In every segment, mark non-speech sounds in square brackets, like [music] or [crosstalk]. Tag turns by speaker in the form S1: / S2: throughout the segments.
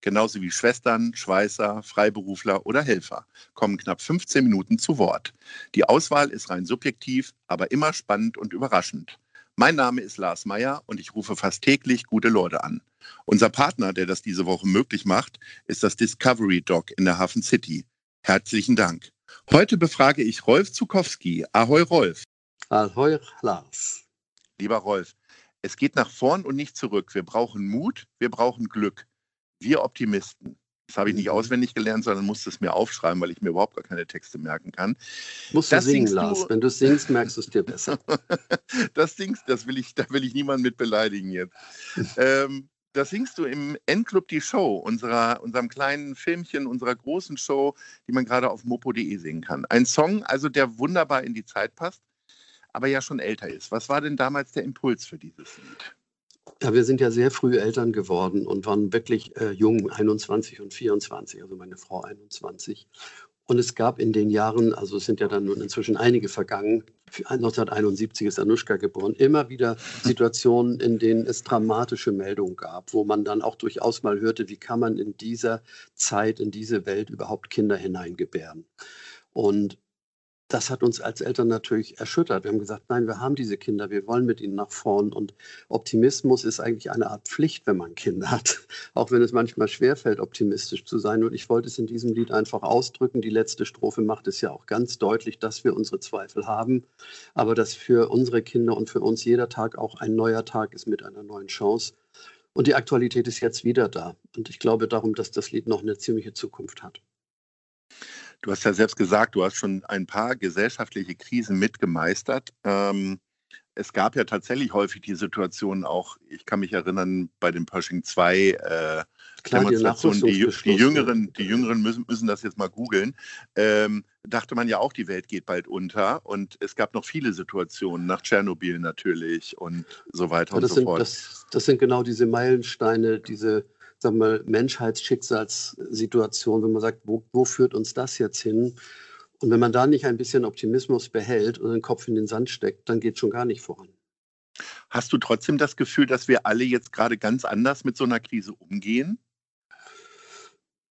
S1: genauso wie Schwestern, Schweißer, Freiberufler oder Helfer, kommen knapp 15 Minuten zu Wort. Die Auswahl ist rein subjektiv, aber immer spannend und überraschend. Mein Name ist Lars Meyer und ich rufe fast täglich gute Leute an. Unser Partner, der das diese Woche möglich macht, ist das Discovery Dog in der Hafen City. Herzlichen Dank. Heute befrage ich Rolf Zukowski. Ahoi Rolf.
S2: Ahoi Lars.
S1: Lieber Rolf, es geht nach vorn und nicht zurück. Wir brauchen Mut, wir brauchen Glück. Wir Optimisten. Das habe ich nicht mhm. auswendig gelernt, sondern musste es mir aufschreiben, weil ich mir überhaupt gar keine Texte merken kann.
S2: Musst das du singen, Lars. Du... Wenn du singst, merkst du es dir besser. [laughs]
S1: das singst, das will ich, da will ich niemanden mit beleidigen jetzt. [laughs] ähm, das singst du im Endclub die Show, unserer, unserem kleinen Filmchen, unserer großen Show, die man gerade auf mopo.de singen kann. Ein Song, also der wunderbar in die Zeit passt, aber ja schon älter ist. Was war denn damals der Impuls für dieses Lied?
S2: Ja, wir sind ja sehr früh Eltern geworden und waren wirklich äh, jung, 21 und 24, also meine Frau 21. Und es gab in den Jahren, also es sind ja dann nun inzwischen einige vergangen, 1971 ist Anushka geboren, immer wieder Situationen, in denen es dramatische Meldungen gab, wo man dann auch durchaus mal hörte, wie kann man in dieser Zeit, in diese Welt überhaupt Kinder hineingebären. Und das hat uns als Eltern natürlich erschüttert. Wir haben gesagt, nein, wir haben diese Kinder, wir wollen mit ihnen nach vorn. Und Optimismus ist eigentlich eine Art Pflicht, wenn man Kinder [laughs] hat, auch wenn es manchmal schwerfällt, optimistisch zu sein. Und ich wollte es in diesem Lied einfach ausdrücken. Die letzte Strophe macht es ja auch ganz deutlich, dass wir unsere Zweifel haben, aber dass für unsere Kinder und für uns jeder Tag auch ein neuer Tag ist mit einer neuen Chance. Und die Aktualität ist jetzt wieder da. Und ich glaube darum, dass das Lied noch eine ziemliche Zukunft hat.
S1: Du hast ja selbst gesagt, du hast schon ein paar gesellschaftliche Krisen mitgemeistert. Ähm, es gab ja tatsächlich häufig die Situation auch, ich kann mich erinnern, bei den Pershing 2 äh, Demonstrationen, die, die, Jüngeren, die Jüngeren müssen, müssen das jetzt mal googeln, ähm, dachte man ja auch, die Welt geht bald unter. Und es gab noch viele Situationen, nach Tschernobyl natürlich und so weiter ja, und so
S2: sind,
S1: fort.
S2: Das, das sind genau diese Meilensteine, diese sagen wir, Menschheitsschicksalssituation, wenn man sagt, wo, wo führt uns das jetzt hin? Und wenn man da nicht ein bisschen Optimismus behält und den Kopf in den Sand steckt, dann geht es schon gar nicht voran.
S1: Hast du trotzdem das Gefühl, dass wir alle jetzt gerade ganz anders mit so einer Krise umgehen?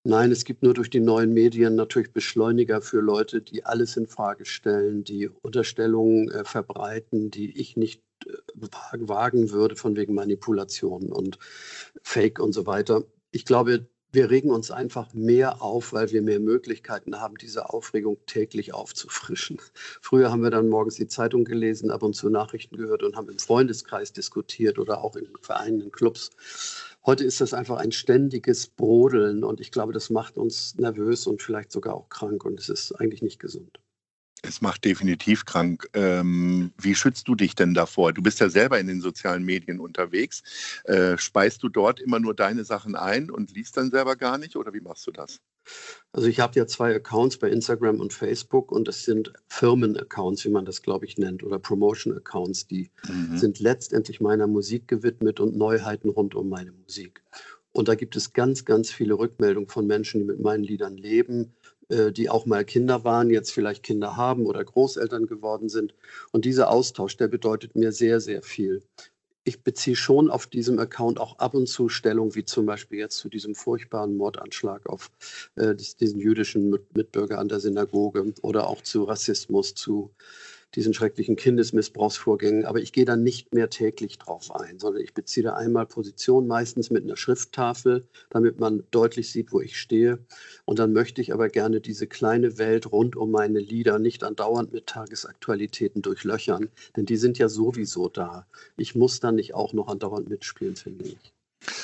S2: Nein, es gibt nur durch die neuen Medien natürlich Beschleuniger für Leute, die alles in Frage stellen, die Unterstellungen äh, verbreiten, die ich nicht wagen würde von wegen Manipulation und Fake und so weiter. Ich glaube, wir regen uns einfach mehr auf, weil wir mehr Möglichkeiten haben, diese Aufregung täglich aufzufrischen. Früher haben wir dann morgens die Zeitung gelesen, ab und zu Nachrichten gehört und haben im Freundeskreis diskutiert oder auch in Vereinen, in Clubs. Heute ist das einfach ein ständiges Brodeln und ich glaube, das macht uns nervös und vielleicht sogar auch krank und es ist eigentlich nicht gesund.
S1: Es macht definitiv krank. Ähm, wie schützt du dich denn davor? Du bist ja selber in den sozialen Medien unterwegs. Äh, speist du dort immer nur deine Sachen ein und liest dann selber gar nicht oder wie machst du das?
S2: Also ich habe ja zwei Accounts bei Instagram und Facebook und das sind Firmen-Accounts, wie man das, glaube ich, nennt, oder Promotion-Accounts, die mhm. sind letztendlich meiner Musik gewidmet und Neuheiten rund um meine Musik. Und da gibt es ganz, ganz viele Rückmeldungen von Menschen, die mit meinen Liedern leben, die auch mal Kinder waren, jetzt vielleicht Kinder haben oder Großeltern geworden sind. Und dieser Austausch, der bedeutet mir sehr, sehr viel ich beziehe schon auf diesem Account auch ab und zu Stellung, wie zum Beispiel jetzt zu diesem furchtbaren Mordanschlag auf äh, diesen jüdischen Mitbürger an der Synagoge oder auch zu Rassismus, zu diesen schrecklichen Kindesmissbrauchsvorgängen. Aber ich gehe da nicht mehr täglich drauf ein, sondern ich beziehe da einmal Position, meistens mit einer Schrifttafel, damit man deutlich sieht, wo ich stehe. Und dann möchte ich aber gerne diese kleine Welt rund um meine Lieder nicht andauernd mit Tagesaktualitäten durchlöchern, denn die sind ja sowieso da. Ich muss dann nicht auch noch andauernd mitspielen, finde ich.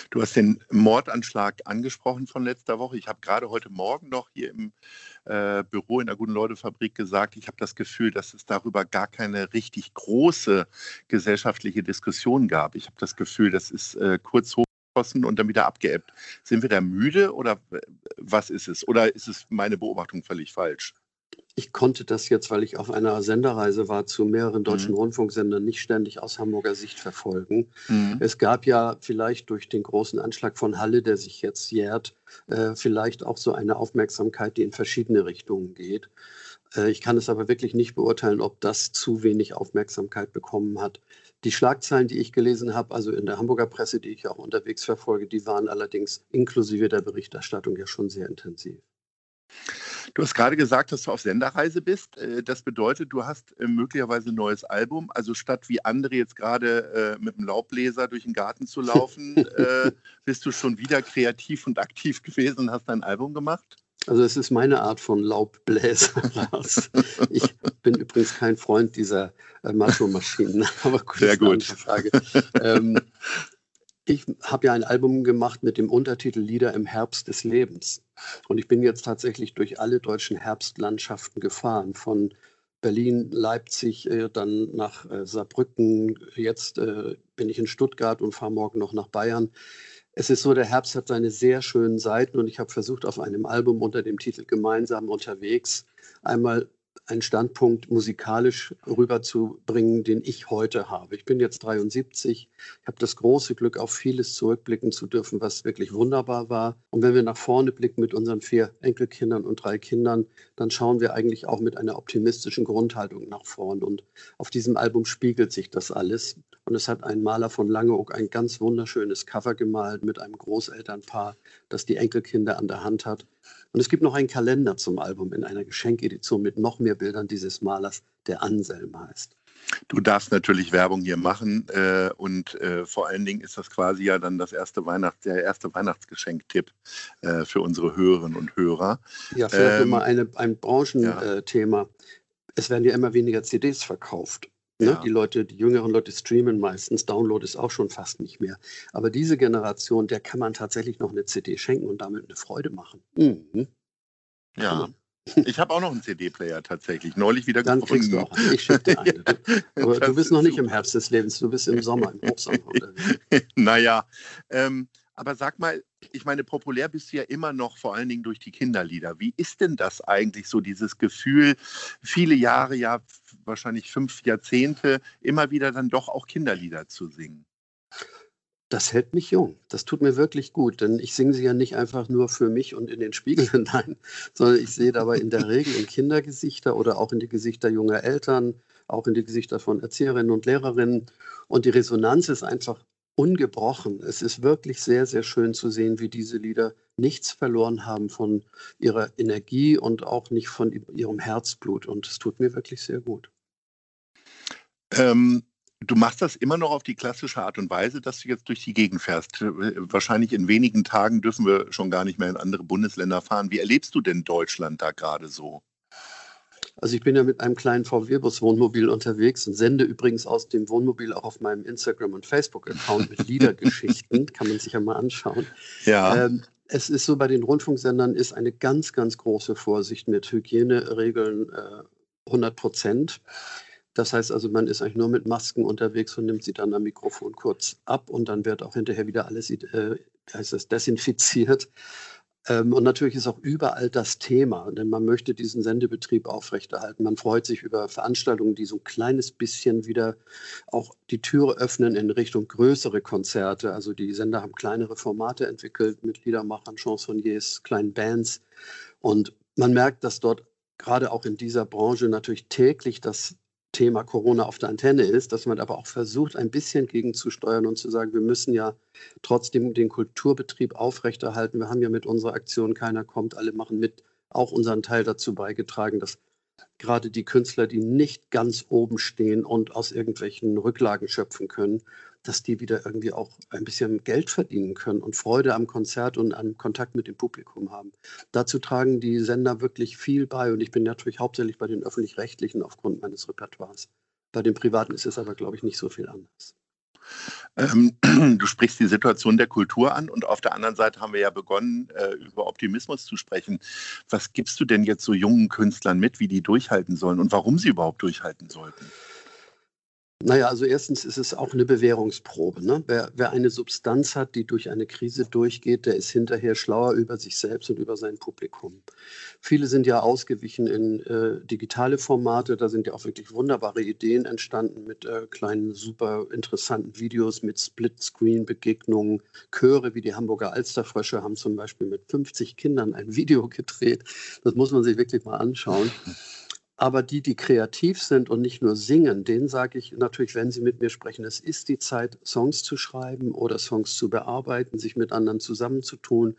S1: Du hast den Mordanschlag angesprochen von letzter Woche. Ich habe gerade heute Morgen noch hier im äh, Büro in der Guten-Leute-Fabrik gesagt, ich habe das Gefühl, dass es darüber gar keine richtig große gesellschaftliche Diskussion gab. Ich habe das Gefühl, das ist äh, kurz hoch geschossen und dann wieder abgeebbt. Sind wir da müde oder was ist es? Oder ist es meine Beobachtung völlig falsch?
S2: Ich konnte das jetzt, weil ich auf einer Senderreise war, zu mehreren deutschen mhm. Rundfunksendern nicht ständig aus Hamburger Sicht verfolgen. Mhm. Es gab ja vielleicht durch den großen Anschlag von Halle, der sich jetzt jährt, äh, vielleicht auch so eine Aufmerksamkeit, die in verschiedene Richtungen geht. Äh, ich kann es aber wirklich nicht beurteilen, ob das zu wenig Aufmerksamkeit bekommen hat. Die Schlagzeilen, die ich gelesen habe, also in der Hamburger Presse, die ich auch unterwegs verfolge, die waren allerdings inklusive der Berichterstattung ja schon sehr intensiv.
S1: Du hast gerade gesagt, dass du auf Senderreise bist. Äh, das bedeutet, du hast äh, möglicherweise ein neues Album. Also statt wie andere jetzt gerade äh, mit dem Laubbläser durch den Garten zu laufen, [laughs] bist du schon wieder kreativ und aktiv gewesen und hast ein Album gemacht?
S2: Also es ist meine Art von Laubbläser. [laughs] ich bin übrigens kein Freund dieser Macho-Maschinen. [laughs]
S1: Aber gut, Sehr gut. Frage.
S2: Ähm, ich habe ja ein Album gemacht mit dem Untertitel Lieder im Herbst des Lebens. Und ich bin jetzt tatsächlich durch alle deutschen Herbstlandschaften gefahren, von Berlin, Leipzig, äh, dann nach äh, Saarbrücken. Jetzt äh, bin ich in Stuttgart und fahre morgen noch nach Bayern. Es ist so, der Herbst hat seine sehr schönen Seiten und ich habe versucht, auf einem Album unter dem Titel Gemeinsam unterwegs einmal einen Standpunkt musikalisch rüberzubringen, den ich heute habe. Ich bin jetzt 73. Ich habe das große Glück, auf vieles zurückblicken zu dürfen, was wirklich wunderbar war. Und wenn wir nach vorne blicken mit unseren vier Enkelkindern und drei Kindern, dann schauen wir eigentlich auch mit einer optimistischen Grundhaltung nach vorn. Und auf diesem Album spiegelt sich das alles. Und es hat ein Maler von Langeoog ein ganz wunderschönes Cover gemalt mit einem Großelternpaar, das die Enkelkinder an der Hand hat. Und es gibt noch einen Kalender zum Album in einer Geschenkedition mit noch mehr Bildern dieses Malers, der Anselm heißt.
S1: Du darfst natürlich Werbung hier machen äh, und äh, vor allen Dingen ist das quasi ja dann das erste Weihnachts-, der erste Weihnachtsgeschenktipp äh, für unsere Hörerinnen und Hörer.
S2: Ja, vielleicht ähm, mal eine, ein Branchenthema. Ja. es werden ja immer weniger CDs verkauft. Ne? Ja. Die Leute, die jüngeren Leute streamen meistens, Download ist auch schon fast nicht mehr. Aber diese Generation, der kann man tatsächlich noch eine CD schenken und damit eine Freude machen. Mhm.
S1: Ja. [laughs] Ich habe auch noch einen CD-Player tatsächlich, neulich wieder
S2: Dann gefunden. Kriegst du auch einen. Ich schicke dir [laughs] einen. Aber du bist noch nicht super. im Herbst des Lebens, du bist im Sommer, im Hochsommer
S1: unterwegs. [laughs] naja, ähm, aber sag mal, ich meine, populär bist du ja immer noch vor allen Dingen durch die Kinderlieder. Wie ist denn das eigentlich so, dieses Gefühl, viele Jahre, ja wahrscheinlich fünf Jahrzehnte, immer wieder dann doch auch Kinderlieder zu singen?
S2: Das hält mich jung. Das tut mir wirklich gut, denn ich singe sie ja nicht einfach nur für mich und in den Spiegel [laughs] hinein, sondern ich sehe dabei in der Regel in Kindergesichter oder auch in die Gesichter junger Eltern, auch in die Gesichter von Erzieherinnen und Lehrerinnen. Und die Resonanz ist einfach ungebrochen. Es ist wirklich sehr, sehr schön zu sehen, wie diese Lieder nichts verloren haben von ihrer Energie und auch nicht von ihrem Herzblut. Und es tut mir wirklich sehr gut.
S1: Ähm, du machst das immer noch auf die klassische Art und Weise, dass du jetzt durch die Gegend fährst. Wahrscheinlich in wenigen Tagen dürfen wir schon gar nicht mehr in andere Bundesländer fahren. Wie erlebst du denn Deutschland da gerade so?
S2: Also ich bin ja mit einem kleinen VW-Bus-Wohnmobil unterwegs und sende übrigens aus dem Wohnmobil auch auf meinem Instagram- und Facebook-Account mit Liedergeschichten. [laughs] Kann man sich ja mal anschauen.
S1: Ja. Ähm,
S2: es ist so, bei den Rundfunksendern ist eine ganz, ganz große Vorsicht mit Hygieneregeln äh, 100 Prozent. Das heißt also, man ist eigentlich nur mit Masken unterwegs und nimmt sie dann am Mikrofon kurz ab und dann wird auch hinterher wieder alles äh, heißt das, desinfiziert. Ähm, und natürlich ist auch überall das Thema, denn man möchte diesen Sendebetrieb aufrechterhalten. Man freut sich über Veranstaltungen, die so ein kleines bisschen wieder auch die Türe öffnen in Richtung größere Konzerte. Also die Sender haben kleinere Formate entwickelt mit Liedermachern, Chansonniers, kleinen Bands. Und man merkt, dass dort gerade auch in dieser Branche natürlich täglich das Thema Corona auf der Antenne ist, dass man aber auch versucht, ein bisschen gegenzusteuern und zu sagen, wir müssen ja trotzdem den Kulturbetrieb aufrechterhalten. Wir haben ja mit unserer Aktion Keiner kommt, alle machen mit, auch unseren Teil dazu beigetragen, dass gerade die Künstler, die nicht ganz oben stehen und aus irgendwelchen Rücklagen schöpfen können, dass die wieder irgendwie auch ein bisschen Geld verdienen können und Freude am Konzert und am Kontakt mit dem Publikum haben. Dazu tragen die Sender wirklich viel bei und ich bin natürlich hauptsächlich bei den öffentlich-rechtlichen aufgrund meines Repertoires. Bei den privaten ist es aber, glaube ich, nicht so viel anders.
S1: Ähm, [clears throat] du sprichst die Situation der Kultur an und auf der anderen Seite haben wir ja begonnen, äh, über Optimismus zu sprechen. Was gibst du denn jetzt so jungen Künstlern mit, wie die durchhalten sollen und warum sie überhaupt durchhalten sollten?
S2: Naja, also erstens ist es auch eine Bewährungsprobe. Ne? Wer, wer, eine Substanz hat, die durch eine Krise durchgeht, der ist hinterher schlauer über sich selbst und über sein Publikum. Viele sind ja ausgewichen in äh, digitale Formate. Da sind ja auch wirklich wunderbare Ideen entstanden mit äh, kleinen, super interessanten Videos, mit Split-Screen-Begegnungen. Chöre wie die Hamburger Alsterfrösche haben zum Beispiel mit 50 Kindern ein Video gedreht. Das muss man sich wirklich mal anschauen. Aber die, die kreativ sind und nicht nur singen, denen sage ich natürlich, wenn sie mit mir sprechen, es ist die Zeit, Songs zu schreiben oder Songs zu bearbeiten, sich mit anderen zusammenzutun.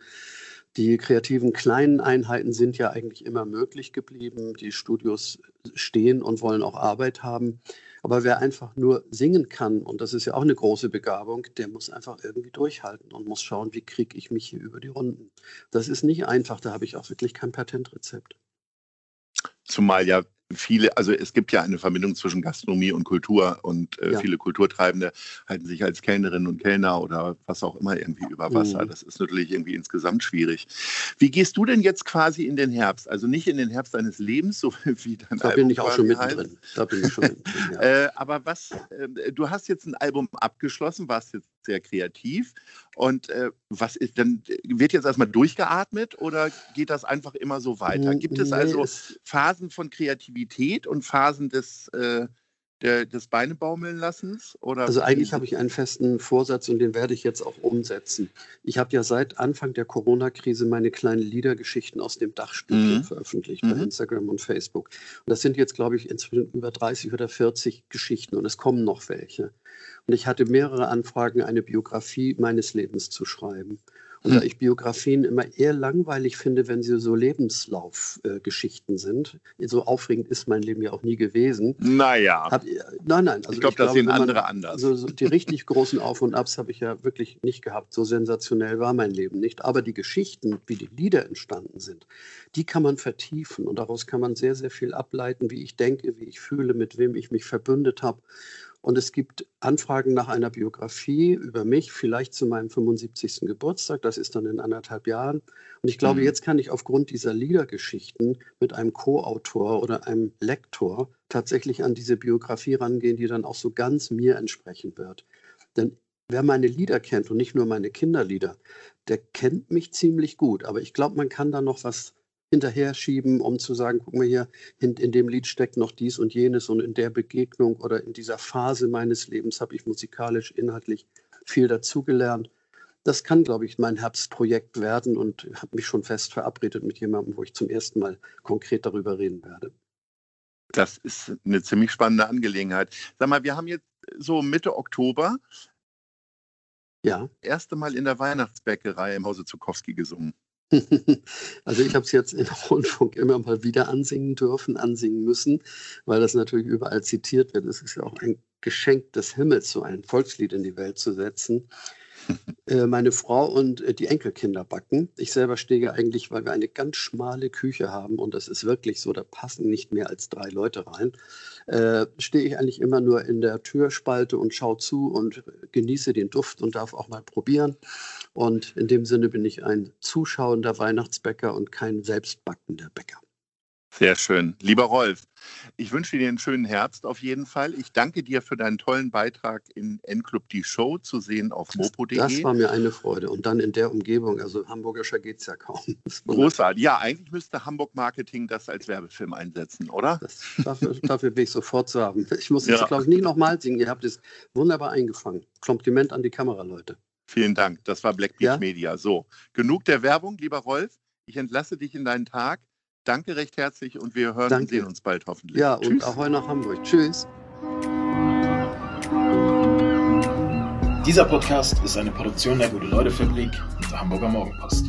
S2: Die kreativen kleinen Einheiten sind ja eigentlich immer möglich geblieben. Die Studios stehen und wollen auch Arbeit haben. Aber wer einfach nur singen kann, und das ist ja auch eine große Begabung, der muss einfach irgendwie durchhalten und muss schauen, wie kriege ich mich hier über die Runden. Das ist nicht einfach, da habe ich auch wirklich kein Patentrezept.
S1: Zumal ja viele, also es gibt ja eine Verbindung zwischen Gastronomie und Kultur und äh, ja. viele Kulturtreibende halten sich als Kellnerinnen und Kellner oder was auch immer irgendwie über Wasser. Mhm. Das ist natürlich irgendwie insgesamt schwierig. Wie gehst du denn jetzt quasi in den Herbst? Also nicht in den Herbst deines Lebens, [laughs] so wie dein
S2: da Album bin ich auch schon mittendrin. Da bin ich schon mittendrin.
S1: Ja. [laughs] äh, aber was, äh, du hast jetzt ein Album abgeschlossen, warst jetzt sehr kreativ. Und äh, was ist dann, wird jetzt erstmal durchgeatmet oder geht das einfach immer so weiter? Gibt es also Phasen von Kreativität und Phasen des äh, der, des Beinebaumeln lassens? Oder
S2: also eigentlich habe ich einen festen Vorsatz und den werde ich jetzt auch umsetzen. Ich habe ja seit Anfang der Corona-Krise meine kleinen Liedergeschichten aus dem Dachstudio mhm. veröffentlicht mhm. bei Instagram und Facebook. Und das sind jetzt, glaube ich, inzwischen über 30 oder 40 Geschichten und es kommen noch welche. Und ich hatte mehrere Anfragen, eine Biografie meines Lebens zu schreiben. Hm. ich Biografien immer eher langweilig finde, wenn sie so Lebenslaufgeschichten äh, sind, so aufregend ist mein Leben ja auch nie gewesen.
S1: Naja.
S2: Hat, nein, nein.
S1: Also ich, glaub, ich glaube, das sehen andere anders.
S2: Also so die richtig großen Auf- und Abs habe ich ja wirklich nicht gehabt. So sensationell war mein Leben nicht. Aber die Geschichten, wie die Lieder entstanden sind, die kann man vertiefen und daraus kann man sehr, sehr viel ableiten, wie ich denke, wie ich fühle, mit wem ich mich verbündet habe. Und es gibt Anfragen nach einer Biografie über mich, vielleicht zu meinem 75. Geburtstag. Das ist dann in anderthalb Jahren. Und ich glaube, mhm. jetzt kann ich aufgrund dieser Liedergeschichten mit einem Co-Autor oder einem Lektor tatsächlich an diese Biografie rangehen, die dann auch so ganz mir entsprechen wird. Denn wer meine Lieder kennt und nicht nur meine Kinderlieder, der kennt mich ziemlich gut. Aber ich glaube, man kann da noch was hinterher schieben, um zu sagen, guck mal hier, in, in, dem Lied steckt noch dies und jenes und in der Begegnung oder in dieser Phase meines Lebens habe ich musikalisch, inhaltlich viel dazugelernt. Das kann, glaube ich, mein Herbstprojekt werden und habe mich schon fest verabredet mit jemandem, wo ich zum ersten Mal konkret darüber reden werde.
S1: Das ist eine ziemlich spannende Angelegenheit. Sag mal, wir haben jetzt so Mitte Oktober.
S2: Ja.
S1: Erste Mal in der Weihnachtsbäckerei im Hause Zukowski gesungen. [laughs]
S2: Also ich habe es jetzt im [laughs] Rundfunk immer mal wieder ansingen dürfen, ansingen müssen, weil das natürlich überall zitiert wird. Es ist ja auch ein Geschenk des Himmels, so ein Volkslied in die Welt zu setzen. Äh, meine Frau und äh, die Enkelkinder backen. Ich selber stehe eigentlich, weil wir eine ganz schmale Küche haben und das ist wirklich so, da passen nicht mehr als drei Leute rein, äh, stehe ich eigentlich immer nur in der Türspalte und schaue zu und genieße den Duft und darf auch mal probieren. Und in dem Sinne bin ich ein zuschauender Weihnachtsbäcker und kein selbstbackender Bäcker.
S1: Sehr schön. Lieber Rolf, ich wünsche dir einen schönen Herbst auf jeden Fall. Ich danke dir für deinen tollen Beitrag in N-Club die Show zu sehen auf mopo.de.
S2: Das war mir eine Freude. Und dann in der Umgebung, also Hamburgischer geht es ja kaum. [laughs]
S1: Großartig. Ja, eigentlich müsste Hamburg Marketing das als Werbefilm einsetzen, oder?
S2: Das, dafür, [laughs] dafür bin ich sofort zu haben. Ich muss es, ja. glaube ich, nie nochmal singen. Ihr habt es wunderbar eingefangen. Kompliment an die Kameraleute.
S1: Vielen Dank. Das war Black Beach ja? Media. So, genug der Werbung, lieber Rolf. Ich entlasse dich in deinen Tag. Danke recht herzlich und wir hören Danke. und sehen uns bald hoffentlich.
S2: Ja, Tschüss. und ahoi nach Hamburg. Tschüss.
S3: Dieser Podcast ist eine Produktion der Gute-Leute-Fabrik und der Hamburger Morgenpost.